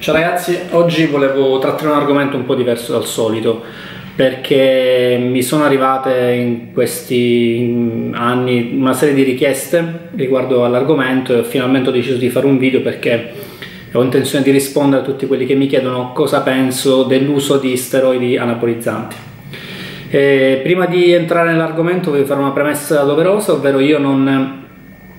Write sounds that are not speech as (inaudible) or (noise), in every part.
Ciao ragazzi, oggi volevo trattare un argomento un po' diverso dal solito perché mi sono arrivate in questi anni una serie di richieste riguardo all'argomento e finalmente ho deciso di fare un video perché ho intenzione di rispondere a tutti quelli che mi chiedono cosa penso dell'uso di steroidi anabolizzanti. E prima di entrare nell'argomento voglio fare una premessa doverosa, ovvero io non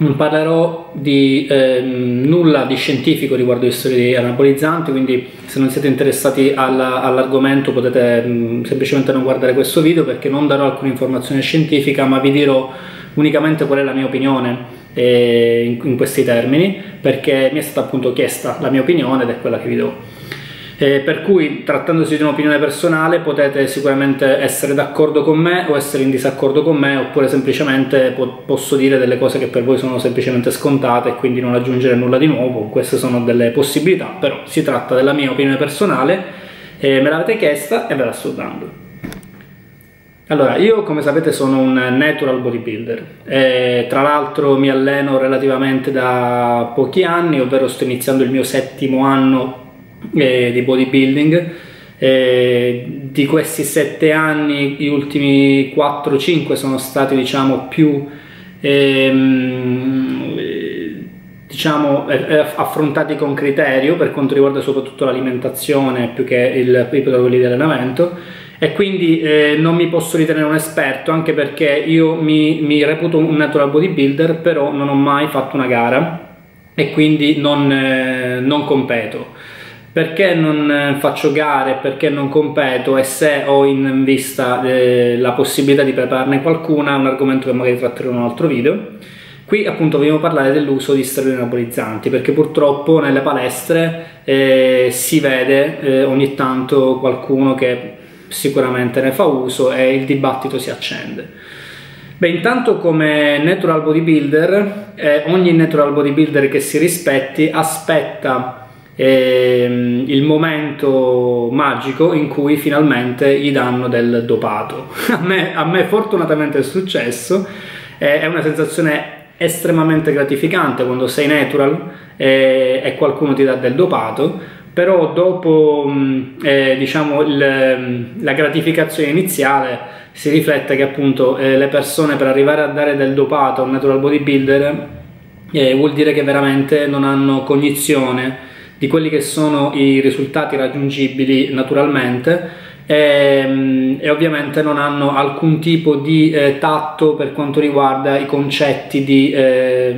non parlerò di eh, nulla di scientifico riguardo gli steroidi anabolizzanti, quindi se non siete interessati alla, all'argomento potete mh, mm, semplicemente non guardare questo video perché non darò alcuna informazione scientifica, ma vi dirò unicamente qual è la mia opinione eh, in, in questi termini, perché mi è stata appunto chiesta la mia opinione ed è quella che vi do. Eh, per cui trattandosi di un'opinione personale potete sicuramente essere d'accordo con me o essere in disaccordo con me oppure semplicemente po- posso dire delle cose che per voi sono semplicemente scontate e quindi non aggiungere nulla di nuovo, queste sono delle possibilità, però si tratta della mia opinione personale, eh, me l'avete chiesta e ve la sto dando. Allora, io come sapete sono un natural bodybuilder, e tra l'altro mi alleno relativamente da pochi anni, ovvero sto iniziando il mio settimo anno eh, di bodybuilding. Eh, di questi sette anni, gli ultimi 4-5 sono stati diciamo più ehm, diciamo, affrontati con criterio per quanto riguarda soprattutto l'alimentazione più che il, protocolli di allenamento e quindi eh, non mi posso ritenere un esperto anche perché io mi, mi, reputo un natural bodybuilder però non ho mai fatto una gara e quindi non, eh, non competo perché non eh, faccio gare, perché non competo e se ho in vista eh, la possibilità di prepararne qualcuna è un argomento che magari tratterò in un altro video. Qui appunto vogliamo parlare dell'uso di steroidi anabolizzanti perché purtroppo nelle palestre eh, si vede eh, ogni tanto qualcuno che sicuramente ne fa uso e il dibattito si accende. Beh, intanto come natural bodybuilder, eh, ogni natural bodybuilder che si rispetti aspetta ehm, il momento magico in cui finalmente gli danno del dopato. (laughs) a, me, a me fortunatamente è successo, eh, è una sensazione estremamente gratificante quando sei natural eh, e qualcuno ti dà del dopato, però dopo mm, eh, diciamo il, la gratificazione iniziale si riflette che appunto eh, le persone per arrivare a dare del dopato a un natural bodybuilder eh, vuol dire che veramente non hanno cognizione di quelli che sono i risultati raggiungibili naturalmente e, ehm, e ovviamente non hanno alcun tipo di eh, tatto per quanto riguarda i concetti di, eh,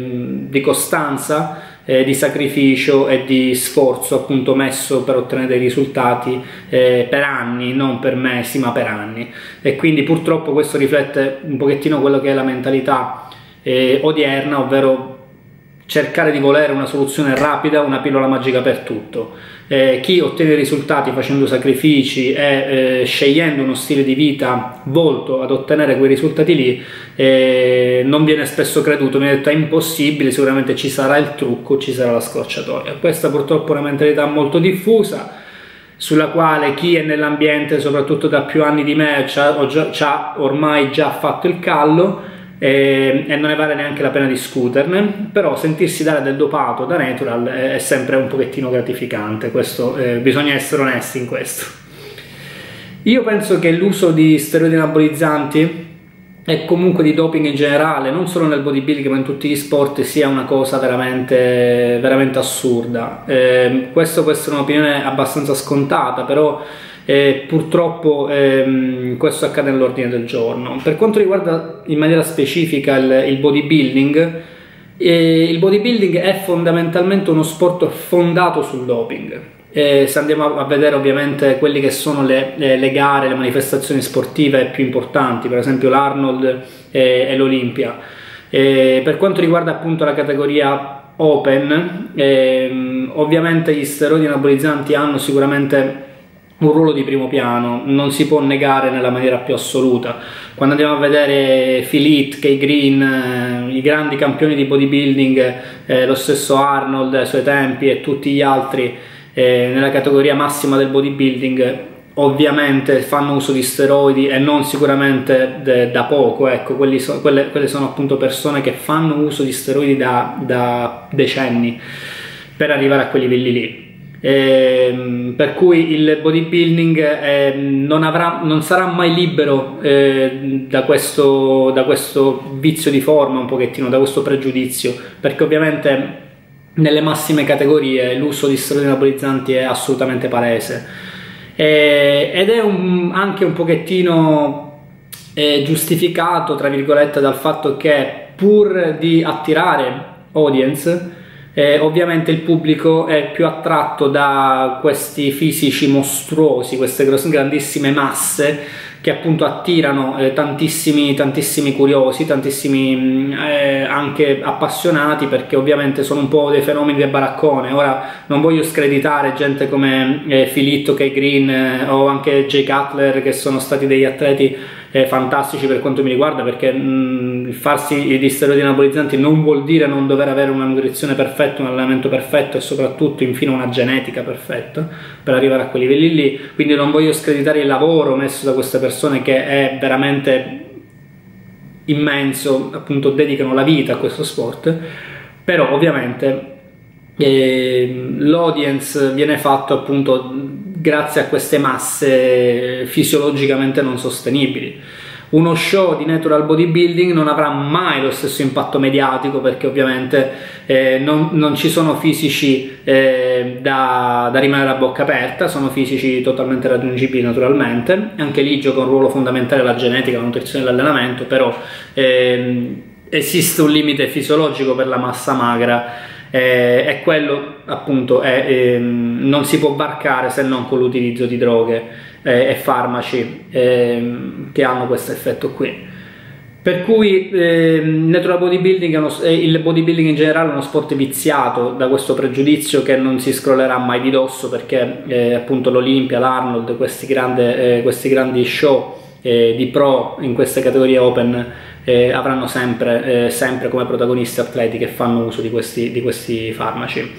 di costanza, eh, di sacrificio e di sforzo appunto messo per ottenere dei risultati eh, per anni, non per mesi ma per anni. E quindi purtroppo questo riflette un pochettino quello che è la mentalità eh, odierna, ovvero cercare di volere una soluzione rapida, una pillola magica per tutto. Eh, chi ottiene risultati facendo sacrifici e eh, scegliendo uno stile di vita volto ad ottenere quei risultati lì eh, non viene spesso creduto, ha detto è impossibile, sicuramente ci sarà il trucco, ci sarà la scorciatoia. Questa purtroppo è una mentalità molto diffusa sulla quale chi è nell'ambiente, soprattutto da più anni di me, ci ha ormai già fatto il callo e, e, non ne vale neanche la pena discuterne, però sentirsi dare del dopato da natural è, è sempre un pochettino gratificante, questo, eh, bisogna essere onesti in questo. Io penso che l'uso di steroidi anabolizzanti e comunque di doping in generale, non solo nel bodybuilding ma in tutti gli sport, sia una cosa veramente, veramente assurda. Eh, questo può essere un'opinione abbastanza scontata, però eh, purtroppo ehm, questo accade nell'ordine del giorno. Per quanto riguarda in maniera specifica il, il bodybuilding, eh, il bodybuilding è fondamentalmente uno sport fondato sul doping. Eh, se andiamo a vedere ovviamente quelle che sono le, le, le, gare, le manifestazioni sportive più importanti, per esempio l'Arnold e, e l'Olimpia. per quanto riguarda appunto la categoria Open, ehm, ovviamente gli steroidi anabolizzanti hanno sicuramente un ruolo di primo piano, non si può negare nella maniera più assoluta. Quando andiamo a vedere Philippe, Kay Green, eh, i grandi campioni di bodybuilding, eh, lo stesso Arnold ai suoi tempi e tutti gli altri eh, nella categoria massima del bodybuilding, ovviamente fanno uso di steroidi e non sicuramente de, da poco, ecco, so, quelle, quelle, sono appunto persone che fanno uso di steroidi da, da decenni per arrivare a quei livelli lì eh, per cui il bodybuilding eh, non, avrà, non, sarà mai libero eh, da, questo, da, questo, vizio di forma, un pochettino, da questo pregiudizio, perché ovviamente nelle massime categorie l'uso di steroidi anabolizzanti è assolutamente palese. Ed è un, anche un pochettino eh, giustificato, tra virgolette, dal fatto che pur di attirare audience eh, ovviamente il pubblico è più attratto da questi fisici mostruosi, queste grandissime masse che appunto attirano eh, tantissimi, tantissimi curiosi, tantissimi mm, eh, anche appassionati perché ovviamente sono un po' dei fenomeni del baraccone. Ora non voglio screditare gente come eh, Filitto, Kay Green eh, o anche Jay Cutler che sono stati degli atleti eh, fantastici per quanto mi riguarda perché mh, farsi gli steroidi anabolizzanti non vuol dire non dover avere una nutrizione perfetta, un allenamento perfetto e soprattutto infine una genetica perfetta per arrivare a quei livelli lì, quindi non voglio screditare il lavoro messo da queste persone che è veramente immenso, appunto dedicano la vita a questo sport, però ovviamente eh, l'audience viene fatto appunto grazie a queste masse fisiologicamente non sostenibili. Uno show di natural bodybuilding non avrà mai lo stesso impatto mediatico perché ovviamente eh, non, non, ci sono fisici eh, da, da, rimanere a bocca aperta, sono fisici totalmente raggiungibili naturalmente. Anche lì gioca un ruolo fondamentale la genetica, la nutrizione e l'allenamento, però eh, esiste un limite fisiologico per la massa magra eh, e quello appunto è, eh, non si può barcare se non con l'utilizzo di droghe eh, e farmaci ehm, che hanno questo effetto qui. Per cui eh, natural bodybuilding uno, eh, il bodybuilding in generale è uno sport viziato da questo pregiudizio che non si scrollerà mai di dosso perché eh, appunto l'Olimpia, l'Arnold, questi, grande, eh, questi grandi show di pro in queste categorie open eh, avranno sempre, eh, sempre, come protagonisti atleti che fanno uso di questi, di questi farmaci.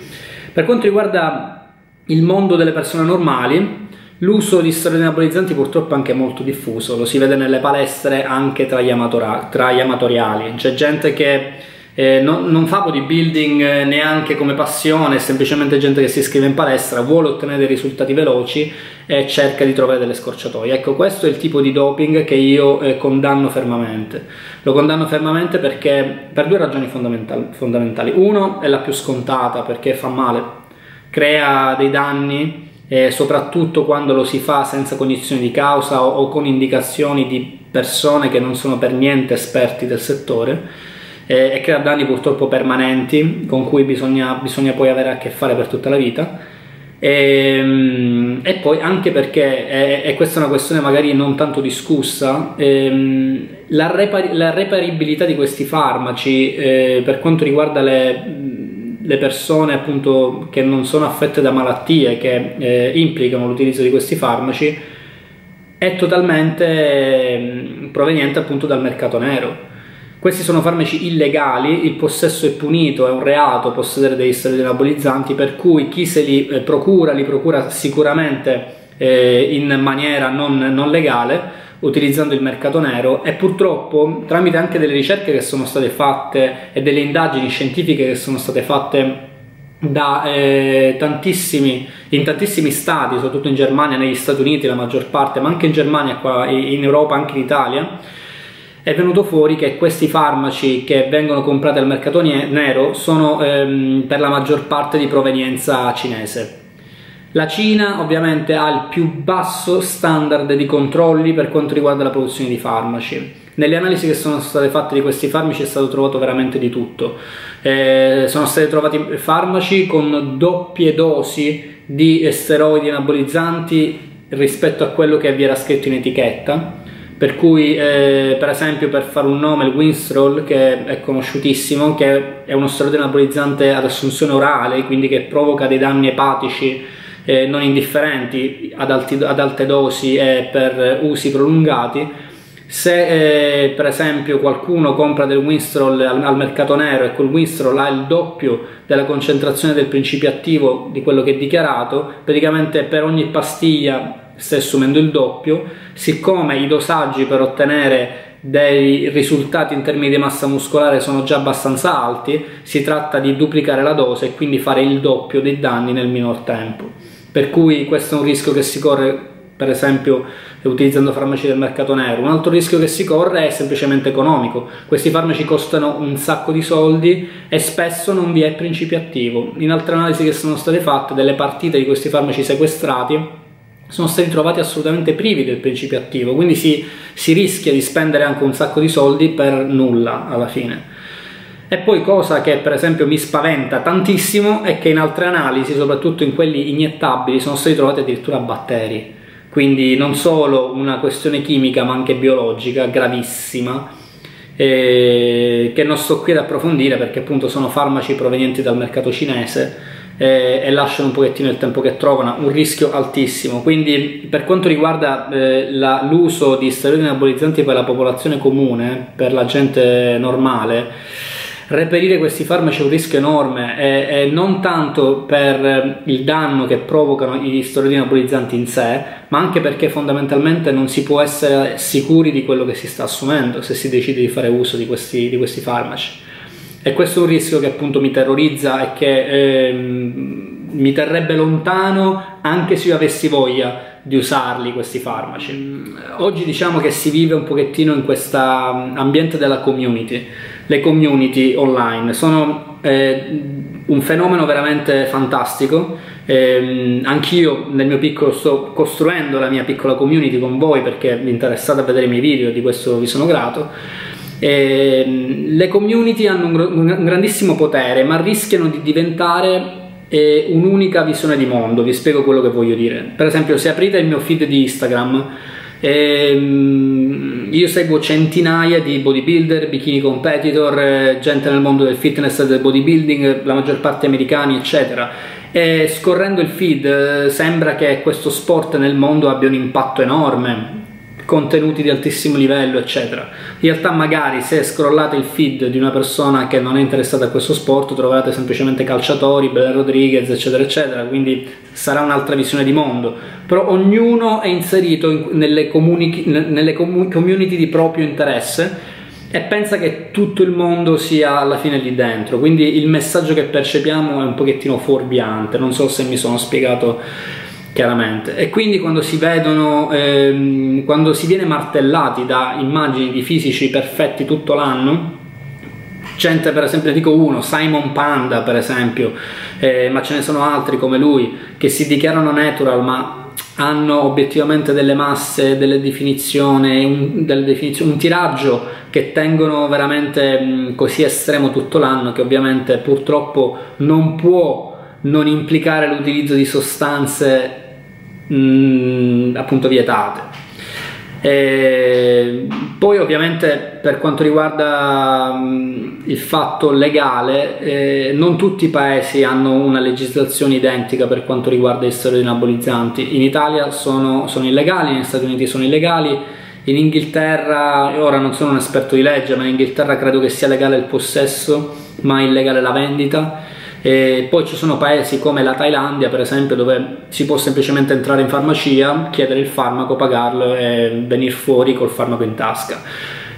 Per quanto riguarda il mondo delle persone normali, L'uso di steroidi anabolizzanti purtroppo è anche molto diffuso, lo si vede nelle palestre anche tra gli, amatora- tra gli amatoriali. C'è gente che eh, non, non, fa bodybuilding eh, neanche come passione, è semplicemente gente che si iscrive in palestra, vuole ottenere risultati veloci e cerca di trovare delle scorciatoie. Ecco, questo è il tipo di doping che io eh, condanno fermamente. Lo condanno fermamente perché per due ragioni fondamentali, fondamentali. Uno è la più scontata perché fa male, crea dei danni. Eh, soprattutto quando lo si fa senza cognizione di causa o, o con indicazioni di persone che non sono per niente esperti del settore eh, e crea danni purtroppo permanenti con cui bisogna, bisogna, poi avere a che fare per tutta la vita. E, ehm, e poi anche perché, e, questa è una questione magari non tanto discussa, ehm, la, repar- la, reparibilità di questi farmaci eh, per quanto riguarda le, le, persone appunto che non sono affette da malattie che eh, implicano l'utilizzo di questi farmaci è totalmente eh, proveniente appunto dal mercato nero questi sono farmaci illegali, il possesso è punito, è un reato possedere degli steroidi anabolizzanti, per cui chi se li eh, procura li procura sicuramente eh, in maniera non, non legale, utilizzando il mercato nero e purtroppo tramite anche delle ricerche che sono state fatte e delle indagini scientifiche che sono state fatte da eh, tantissimi, in tantissimi stati, soprattutto in Germania, negli Stati Uniti la maggior parte, ma anche in Germania, qua in Europa, anche in Italia, è venuto fuori che questi farmaci che vengono comprati al mercato nero sono ehm, per la maggior parte di provenienza cinese. La Cina ovviamente ha il più basso standard di controlli per quanto riguarda la produzione di farmaci. Nelle analisi che sono state fatte di questi farmaci è stato trovato veramente di tutto. Eh, sono stati trovati farmaci con doppie dosi di steroidi anabolizzanti rispetto a quello che vi era scritto in etichetta per cui eh, per esempio per fare un nome il Winstrol che è conosciutissimo che è uno steroide anabolizzante ad assunzione orale quindi che provoca dei danni epatici eh, non indifferenti ad, alti, ad, alte dosi e per usi prolungati. Se eh, per esempio qualcuno compra del Winstrol al, al, mercato nero e quel Winstrol ha il doppio della concentrazione del principio attivo di quello che è dichiarato praticamente per ogni pastiglia stai assumendo il doppio, siccome i dosaggi per ottenere dei risultati in termini di massa muscolare sono già abbastanza alti, si tratta di duplicare la dose e quindi fare il doppio dei danni nel minor tempo. Per cui questo è un rischio che si corre per esempio utilizzando farmaci del mercato nero. Un altro rischio che si corre è semplicemente economico. Questi farmaci costano un sacco di soldi e spesso non vi è principio attivo. In altre analisi che sono state fatte, delle partite di questi farmaci sequestrati sono stati trovati assolutamente privi del principio attivo, quindi si, si rischia di spendere anche un sacco di soldi per nulla alla fine. E poi cosa che per esempio mi spaventa tantissimo è che in altre analisi, soprattutto in quelli iniettabili, sono stati trovati addirittura batteri quindi non solo una questione chimica ma anche biologica gravissima eh, che non sto qui ad approfondire perché appunto sono farmaci provenienti dal mercato cinese eh, e lasciano un pochettino il tempo che trovano, un rischio altissimo. Quindi per quanto riguarda eh, la, l'uso di steroidi anabolizzanti per la popolazione comune, per la gente normale, reperire questi farmaci è un rischio enorme e, e non tanto per il danno che provocano gli steroidi anabolizzanti in sé, ma anche perché fondamentalmente non si può essere sicuri di quello che si sta assumendo se si decide di fare uso di questi, di questi farmaci. E questo è un rischio che appunto mi terrorizza e che ehm, mi terrebbe lontano anche se io avessi voglia di usarli questi farmaci. Oggi diciamo che si vive un pochettino in questo ambiente della community le community online. Sono eh, un fenomeno veramente fantastico. Eh, anch'io nel mio piccolo sto costruendo la mia piccola community con voi perché vi interessate a vedere i miei video, di questo vi sono grato. Eh, le community hanno un, un, grandissimo potere, ma rischiano di diventare eh, un'unica visione di mondo. Vi spiego quello che voglio dire. Per esempio, se aprite il mio feed di Instagram, ehm, io seguo centinaia di bodybuilder, bikini competitor, eh, gente nel mondo del fitness e del bodybuilding, la maggior parte americani, eccetera. E scorrendo il feed eh, sembra che questo sport nel mondo abbia un impatto enorme, contenuti di altissimo livello, eccetera. In realtà, magari se scrollate il feed di una persona che non è interessata a questo sport, troverete semplicemente calciatori, Belen Rodriguez, eccetera, eccetera. Quindi sarà un'altra visione di mondo. Però ognuno è inserito in, nelle, comuni, nelle community di proprio interesse e pensa che tutto il mondo sia alla fine lì dentro. Quindi il messaggio che percepiamo è un pochettino fuorviante. Non so se mi sono spiegato chiaramente. E quindi quando si vedono ehm, quando si viene martellati da immagini di fisici perfetti tutto l'anno gente per esempio ne dico uno Simon Panda per esempio eh, ma ce ne sono altri come lui che si dichiarano natural ma hanno obiettivamente delle masse, delle definizioni, un, delle definizioni, un tiraggio che tengono veramente mh, così estremo tutto l'anno che ovviamente purtroppo non può non implicare l'utilizzo di sostanze mh, mm, appunto vietate. E poi ovviamente per quanto riguarda mh, mm, il fatto legale, eh, non tutti i paesi hanno una legislazione identica per quanto riguarda gli steroidi anabolizzanti. In Italia sono, sono illegali, negli Stati Uniti sono illegali, in Inghilterra, ora non sono un esperto di legge, ma in Inghilterra credo che sia legale il possesso, ma illegale la vendita e poi ci sono paesi come la Thailandia, per esempio, dove si può semplicemente entrare in farmacia, chiedere il farmaco, pagarlo e venire fuori col farmaco in tasca.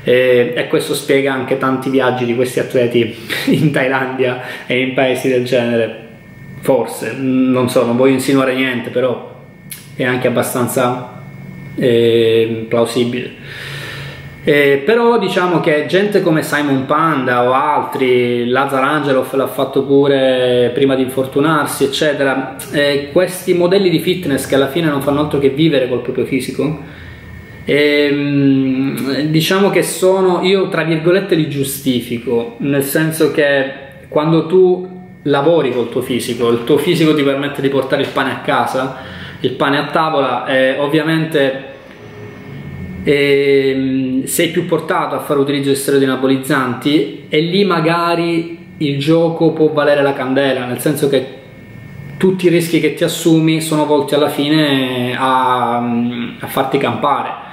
E, e questo spiega anche tanti viaggi di questi atleti (laughs) in Thailandia e in paesi del genere. Forse, non so, non voglio insinuare niente, però è anche abbastanza eh, plausibile. Eh, però diciamo che gente come Simon Panda o altri, Lazar Angelov l'ha fatto pure prima di infortunarsi, eccetera, eh, questi modelli di fitness che alla fine non fanno altro che vivere col proprio fisico, ehm, diciamo che sono, io tra virgolette li giustifico, nel senso che quando tu lavori col tuo fisico, il tuo fisico ti permette di portare il pane a casa, il pane a tavola, e ovviamente e, ehm, sei più portato a fare utilizzo di steroidi anabolizzanti e lì magari il gioco può valere la candela, nel senso che tutti i rischi che ti assumi sono volti alla fine a, a farti campare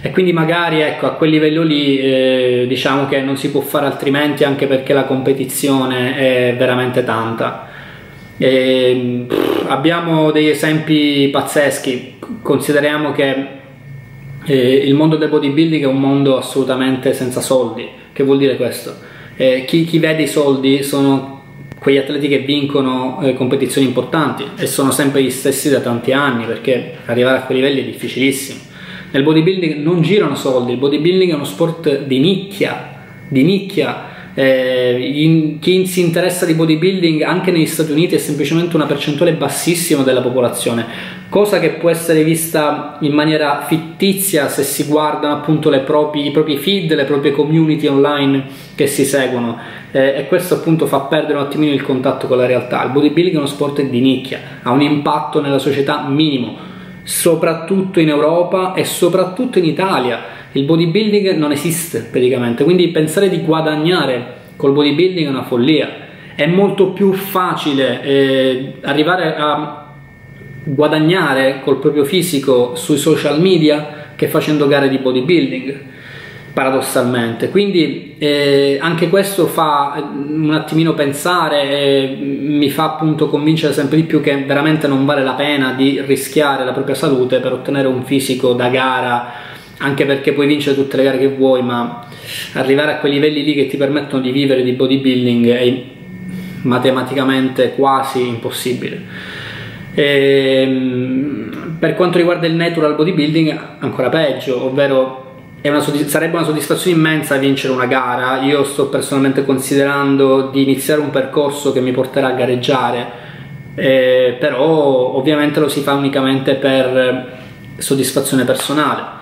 e quindi magari ecco, a quel livello lì eh, diciamo che non si può fare altrimenti anche perché la competizione è veramente tanta. E, pff, abbiamo degli esempi pazzeschi, consideriamo che Eh, il mondo del bodybuilding è un mondo assolutamente senza soldi. Che vuol dire questo? Eh, chi, chi, vede i soldi sono quegli atleti che vincono eh, competizioni importanti e sono sempre gli stessi da tanti anni perché arrivare a quei livelli è difficilissimo. Nel bodybuilding non girano soldi, il bodybuilding è uno sport di nicchia, di nicchia eh, in, chi si interessa di bodybuilding anche negli Stati Uniti è semplicemente una percentuale bassissima della popolazione, cosa che può essere vista in maniera fittizia se si guardano appunto proprie, i propri feed, le proprie community online che si seguono eh, e questo appunto fa perdere un attimino il contatto con la realtà. Il bodybuilding è uno sport di nicchia, ha un impatto nella società minimo soprattutto in Europa e soprattutto in Italia il bodybuilding non esiste praticamente, quindi pensare di guadagnare col bodybuilding è una follia. È molto più facile eh, arrivare a guadagnare col proprio fisico sui social media che facendo gare di bodybuilding paradossalmente quindi eh, anche questo fa un attimino pensare e mi fa appunto convincere sempre di più che veramente non vale la pena di rischiare la propria salute per ottenere un fisico da gara anche perché puoi vincere tutte le gare che vuoi, ma arrivare a quei livelli lì che ti permettono di vivere di bodybuilding è matematicamente quasi impossibile. E, ehm, per quanto riguarda il natural bodybuilding, ancora peggio, ovvero una sarebbe una soddisfazione immensa vincere una gara. Io sto personalmente considerando di iniziare un percorso che mi porterà a gareggiare, eh, però ovviamente lo si fa unicamente per soddisfazione personale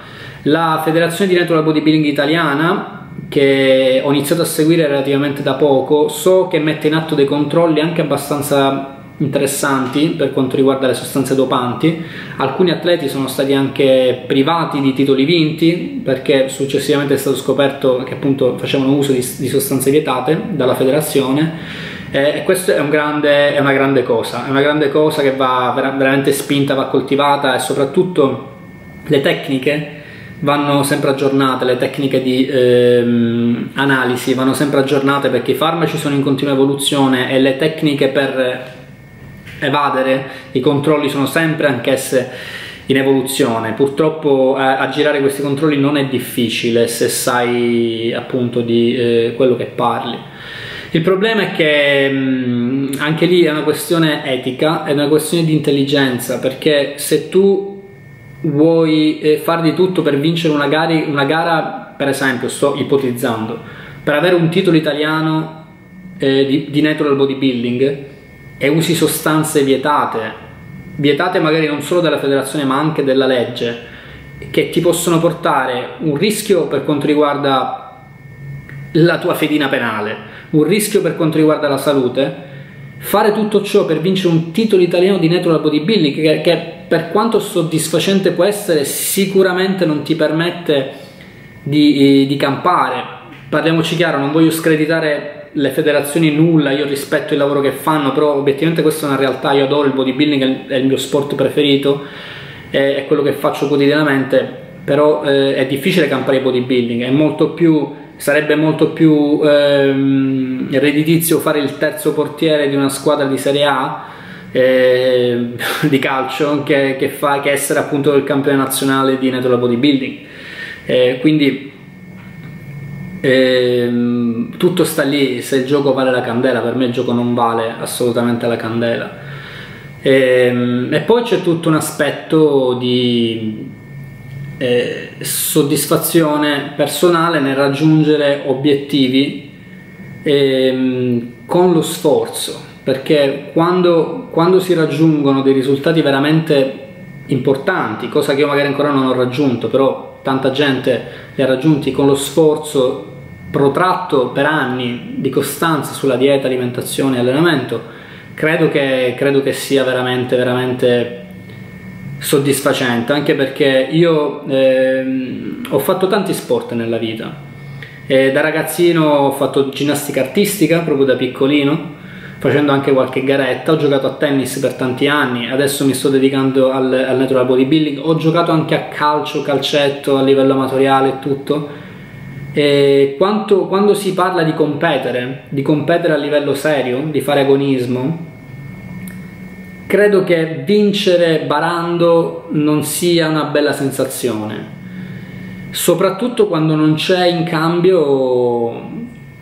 la Federazione di Natural Bodybuilding Italiana, che ho iniziato a seguire relativamente da poco, so che mette in atto dei controlli anche abbastanza interessanti per quanto riguarda le sostanze dopanti. Alcuni atleti sono stati anche privati di titoli vinti perché successivamente è stato scoperto che appunto facevano uso di, di sostanze vietate dalla federazione. Eh, e questo è, un grande, è, una grande cosa, è una grande cosa che va veramente spinta, va coltivata e soprattutto le tecniche vanno sempre aggiornate, le tecniche di ehm, analisi vanno sempre aggiornate perché i farmaci sono in continua evoluzione e le tecniche per evadere i controlli sono sempre anch'esse in evoluzione. Purtroppo eh, aggirare questi controlli non è difficile se sai appunto di eh, quello che parli. Il problema è che mh, mm, anche lì è una questione etica, è una questione di intelligenza, perché se tu vuoi eh, fare di tutto per vincere una, gari, una, gara, per esempio, sto ipotizzando, per avere un titolo italiano eh, di, di natural bodybuilding e usi sostanze vietate, vietate magari non solo dalla federazione ma anche dalla legge, che ti possono portare un rischio per quanto riguarda la tua fedina penale, un rischio per quanto riguarda la salute, fare tutto ciò per vincere un titolo italiano di natural bodybuilding che, che per quanto soddisfacente può essere, sicuramente non ti permette di, di campare. Parliamoci chiaro, non voglio screditare le federazioni nulla, io rispetto il lavoro che fanno, però obiettivamente questa è una realtà, io adoro il bodybuilding, è il mio sport preferito, è quello che faccio quotidianamente, però eh, è difficile campare il bodybuilding, è molto più, sarebbe molto più ehm, redditizio fare il terzo portiere di una squadra di Serie A eh, (laughs) di calcio che, che, fa, che essere appunto il campione nazionale di natural bodybuilding. Eh, quindi eh, tutto sta lì, se il gioco vale la candela, per me il gioco non vale assolutamente la candela. E, e poi c'è tutto un aspetto di eh, soddisfazione personale nel raggiungere obiettivi eh, con lo sforzo perché quando, quando si raggiungono dei risultati veramente importanti, cosa che io magari ancora non ho raggiunto, però tanta gente li ha raggiunti con lo sforzo protratto per anni di costanza sulla dieta, alimentazione e allenamento, credo che, credo che sia veramente, veramente soddisfacente, anche perché io eh, ho fatto tanti sport nella vita. E da ragazzino ho fatto ginnastica artistica, proprio da piccolino, facendo anche qualche garetta, ho giocato a tennis per tanti anni, adesso mi sto dedicando al, al natural bodybuilding, ho giocato anche a calcio, calcetto a livello amatoriale e tutto. E quanto, quando si parla di competere, di competere a livello serio, di fare agonismo, credo che vincere barando non sia una bella sensazione. soprattutto quando non c'è in cambio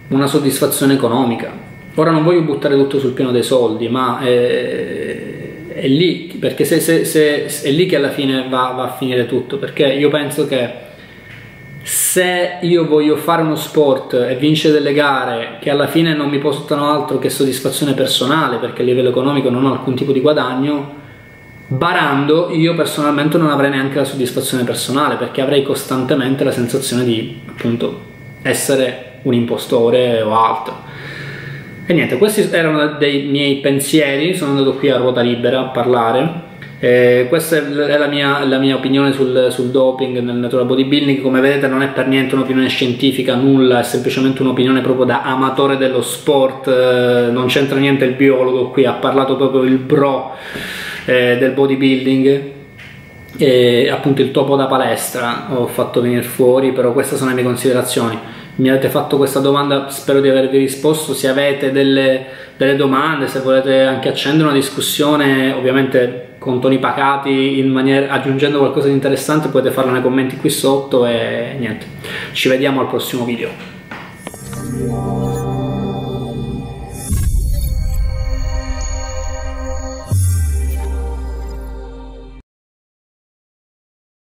una soddisfazione economica. Ora non voglio buttare tutto sul piano dei soldi, ma è, è lì, perché se, se, se, è lì che alla fine va, va a finire tutto, perché io penso che se io voglio fare uno sport e vincere delle gare che alla fine non mi portano altro che soddisfazione personale, perché a livello economico non ho alcun tipo di guadagno, barando io personalmente non avrei neanche la soddisfazione personale, perché avrei costantemente la sensazione di appunto essere un impostore o altro. E niente, questi erano dei miei pensieri, sono andato qui a ruota libera a parlare eh, questa è la mia, la mia opinione sul, sul, doping nel natural bodybuilding, come vedete non è per niente un'opinione scientifica, nulla, è semplicemente un'opinione proprio da amatore dello sport, eh, non c'entra niente il biologo qui, ha parlato proprio il bro eh, del bodybuilding. Appunto il topo da palestra ho fatto venire fuori, però queste sono le mie considerazioni mi avete fatto questa domanda, spero di avervi risposto. Se avete delle, delle, domande, se volete anche accendere una discussione, ovviamente con toni pacati, maniera, aggiungendo qualcosa di interessante, potete farlo nei commenti qui sotto e niente. Ci vediamo al prossimo video.